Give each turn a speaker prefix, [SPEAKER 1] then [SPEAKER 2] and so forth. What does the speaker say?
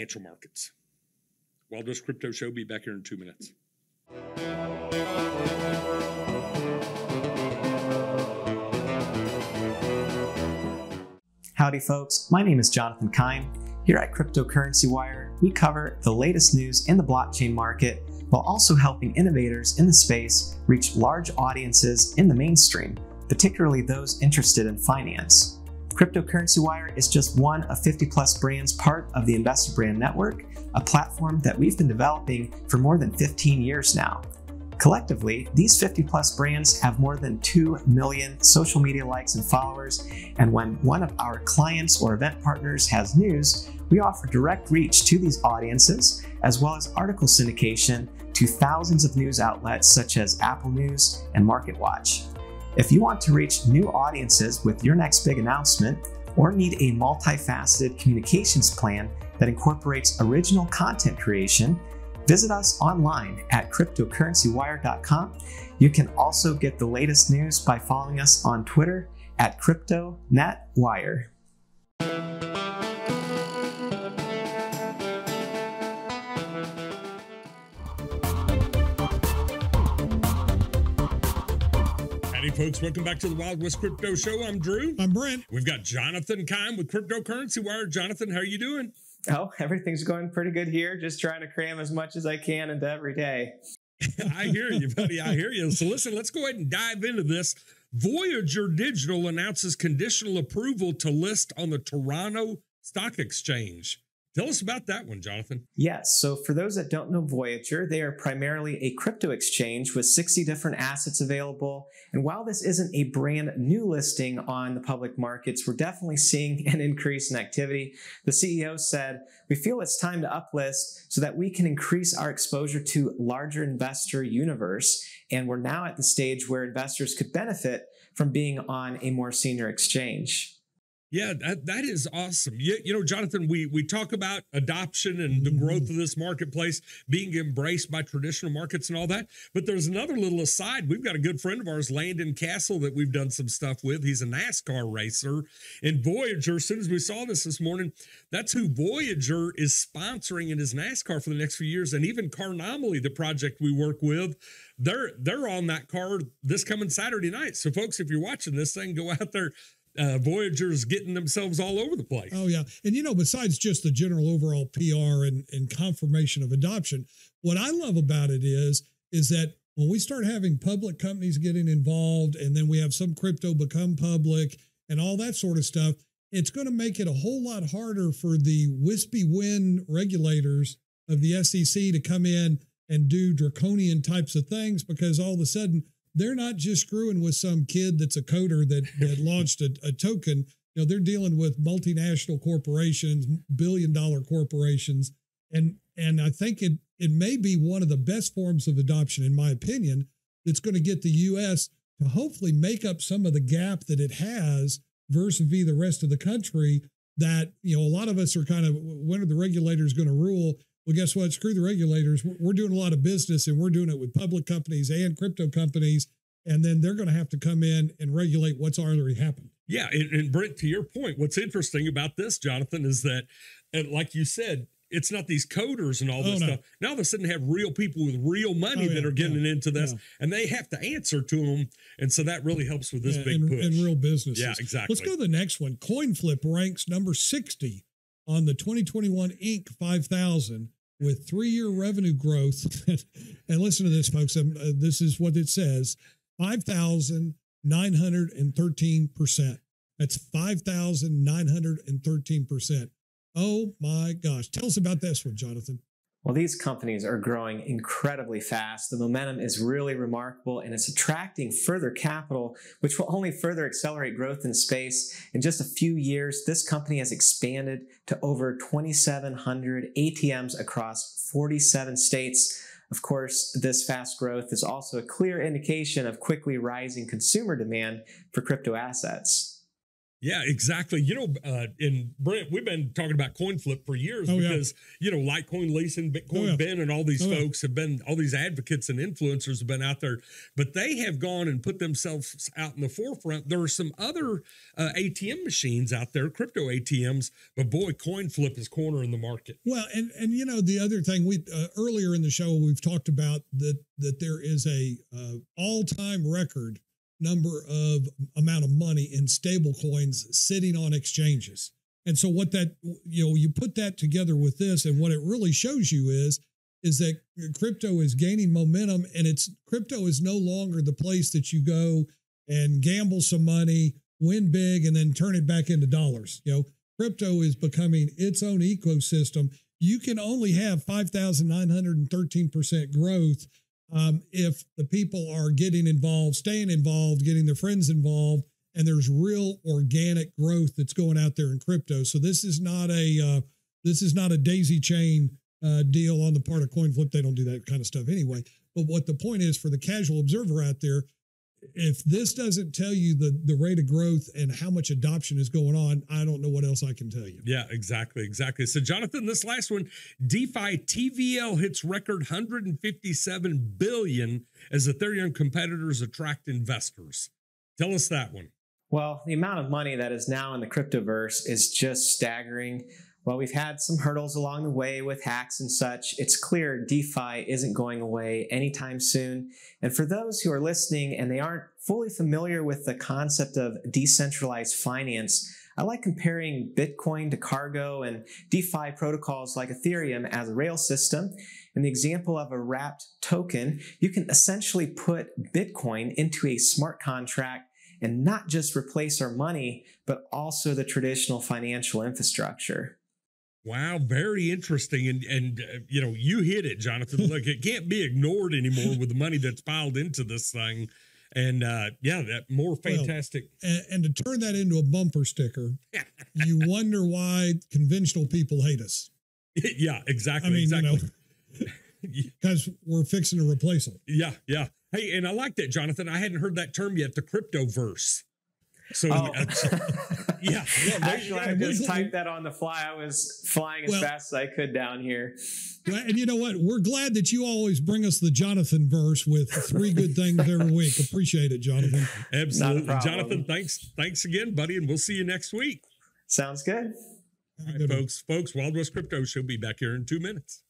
[SPEAKER 1] financial markets. Wild West Crypto Show be back here in two minutes.
[SPEAKER 2] Howdy, folks. My name is Jonathan Kine. Here at Cryptocurrency Wire, we cover the latest news in the blockchain market while also helping innovators in the space reach large audiences in the mainstream, particularly those interested in finance. Cryptocurrency Wire is just one of 50 plus brands part of the Investor Brand Network, a platform that we've been developing for more than 15 years now. Collectively, these 50 plus brands have more than 2 million social media likes and followers. And when one of our clients or event partners has news, we offer direct reach to these audiences, as well as article syndication to thousands of news outlets such as Apple News and MarketWatch. If you want to reach new audiences with your next big announcement, or need a multifaceted communications plan that incorporates original content creation, visit us online at cryptocurrencywire.com. You can also get the latest news by following us on Twitter at CryptoNetWire.
[SPEAKER 1] Howdy, folks. Welcome back to the Wild West Crypto Show. I'm Drew.
[SPEAKER 3] I'm Brent.
[SPEAKER 1] We've got Jonathan Kime with Cryptocurrency Wire. Jonathan, how are you doing?
[SPEAKER 2] Oh, everything's going pretty good here. Just trying to cram as much as I can into every day.
[SPEAKER 1] I hear you, buddy. I hear you. So, listen, let's go ahead and dive into this. Voyager Digital announces conditional approval to list on the Toronto Stock Exchange. Tell us about that one, Jonathan.
[SPEAKER 2] Yes. So, for those that don't know Voyager, they are primarily a crypto exchange with 60 different assets available. And while this isn't a brand new listing on the public markets, we're definitely seeing an increase in activity. The CEO said, We feel it's time to uplist so that we can increase our exposure to larger investor universe. And we're now at the stage where investors could benefit from being on a more senior exchange.
[SPEAKER 1] Yeah, that, that is awesome. You, you know, Jonathan, we we talk about adoption and the growth of mm-hmm. this marketplace being embraced by traditional markets and all that. But there's another little aside. We've got a good friend of ours, Landon Cassill, that we've done some stuff with. He's a NASCAR racer. And Voyager, as soon as we saw this this morning, that's who Voyager is sponsoring in his NASCAR for the next few years. And even Carnomaly, the project we work with, they're they're on that car this coming Saturday night. So, folks, if you're watching this thing, go out there uh, Voyager's getting themselves all over the place.
[SPEAKER 3] Oh yeah, and you know, besides just the general overall PR and, and confirmation of adoption, what I love about it is is that when we start having public companies getting involved, and then we have some crypto become public and all that sort of stuff, it's going to make it a whole lot harder for the wispy wind regulators of the SEC to come in and do draconian types of things because all of a sudden they're not just screwing with some kid that's a coder that that launched a, a, token. You know, they're dealing with multinational corporations, billion dollar corporations, and and I think it it may be one of the best forms of adoption, in my opinion, that's going to get the U.S. to hopefully make up some of the gap that it has versus the rest of the country. That you know, a lot of us are kind of when are the regulators going to rule? Well, guess what? Screw the regulators. We're doing a lot of business and we're doing it with public companies and crypto companies. And then they're going to have to come in and regulate what's already happened.
[SPEAKER 1] Yeah. And, and Brent, to your point, what's interesting about this, Jonathan, is that, and like you said, it's not these coders and all oh, this oh, no. stuff. Now all of a sudden have real people with real money oh, yeah, that are getting yeah, into this yeah. and they have to answer to them. And so that really helps with this big
[SPEAKER 3] and,
[SPEAKER 1] push.
[SPEAKER 3] And real business.
[SPEAKER 1] Yeah, exactly.
[SPEAKER 3] Let's go to the next one. CoinFlip ranks number 60 on the 2021 Inc. 5000 with three year revenue growth. and listen to this, folks. Um, uh, this is what it says 5,913%. That's 5,913%. Oh my gosh. Tell us about this one, Jonathan.
[SPEAKER 2] Well, these companies are growing incredibly fast. The momentum is really remarkable and it's attracting further capital, which will only further accelerate growth in space. In just a few years, this company has expanded to over 2,700 ATMs across 47 states. Of course, this fast growth is also a clear indication of quickly rising consumer demand for crypto assets.
[SPEAKER 1] Yeah, exactly. You know, uh, in Brent, we've been talking about CoinFlip for years
[SPEAKER 3] Oh, yeah.
[SPEAKER 1] because you know, Litecoin Leeson, Bitcoin
[SPEAKER 3] Oh, yeah.
[SPEAKER 1] Ben, and all these
[SPEAKER 3] Oh, yeah.
[SPEAKER 1] folks have been, all these advocates and influencers have been out there, but they have gone and put themselves out in the forefront. There are some other uh, ATM machines out there, crypto ATMs, but boy, CoinFlip is cornering the market.
[SPEAKER 3] Well, and and you know the other thing we uh, earlier in the show we've talked about that that there is a uh, all time record number of amount of money in stable coins sitting on exchanges. And so what that you know you put that together with this and what it really shows you is is that crypto is gaining momentum and it's crypto is no longer the place that you go and gamble some money, win big and then turn it back into dollars. You know, crypto is becoming its own ecosystem. You can only have 5,913% growth um, if the people are getting involved, staying involved, getting their friends involved, and there's real organic growth that's going out there in crypto. So this is not a uh, this is not a daisy chain uh, deal on the part of CoinFlip. They don't do that kind of stuff anyway. But what the point is for the casual observer out there, if this doesn't tell you the the rate of growth and how much adoption is going on, I don't know what else I can tell you.
[SPEAKER 1] Yeah, exactly, exactly. So, Jonathan, this last one, DeFi TVL hits record 157 billion as Ethereum competitors attract investors. Tell us that one.
[SPEAKER 2] Well, the amount of money that is now in the cryptoverse is just staggering. While we've had some hurdles along the way with hacks and such, it's clear DeFi isn't going away anytime soon. And for those who are listening and they aren't fully familiar with the concept of decentralized finance, I like comparing Bitcoin to cargo and DeFi protocols like Ethereum as a rail system. In the example of a wrapped token, you can essentially put Bitcoin into a smart contract and not just replace our money, but also the traditional financial infrastructure.
[SPEAKER 1] Wow, very interesting. And and uh, you know, you hit it, Jonathan. Look, it can't be ignored anymore with the money that's piled into this thing. And uh yeah, that more fantastic.
[SPEAKER 3] And, and to turn that into a bumper sticker, you wonder why conventional people hate us
[SPEAKER 1] yeah, exactly.
[SPEAKER 3] I mean, you know- because we're fixing to replace them.
[SPEAKER 1] yeah, yeah. Hey, and I like that, Jonathan. I hadn't heard that term yet, the crypto verse. So
[SPEAKER 2] Oh.
[SPEAKER 1] Yeah, yeah, there you
[SPEAKER 2] Actually. I just typed that on the fly. I was flying as
[SPEAKER 3] Well-
[SPEAKER 2] fast as I could down here.
[SPEAKER 3] And you know what? We're glad that you always bring us the Jonathan verse with three good things every week. Appreciate it, Jonathan.
[SPEAKER 1] Absolutely. Jonathan, thanks. Thanks again, buddy, and we'll see you next week.
[SPEAKER 2] Sounds good.
[SPEAKER 1] All right, folks, folks, Wild West Crypto Show be back here in two minutes.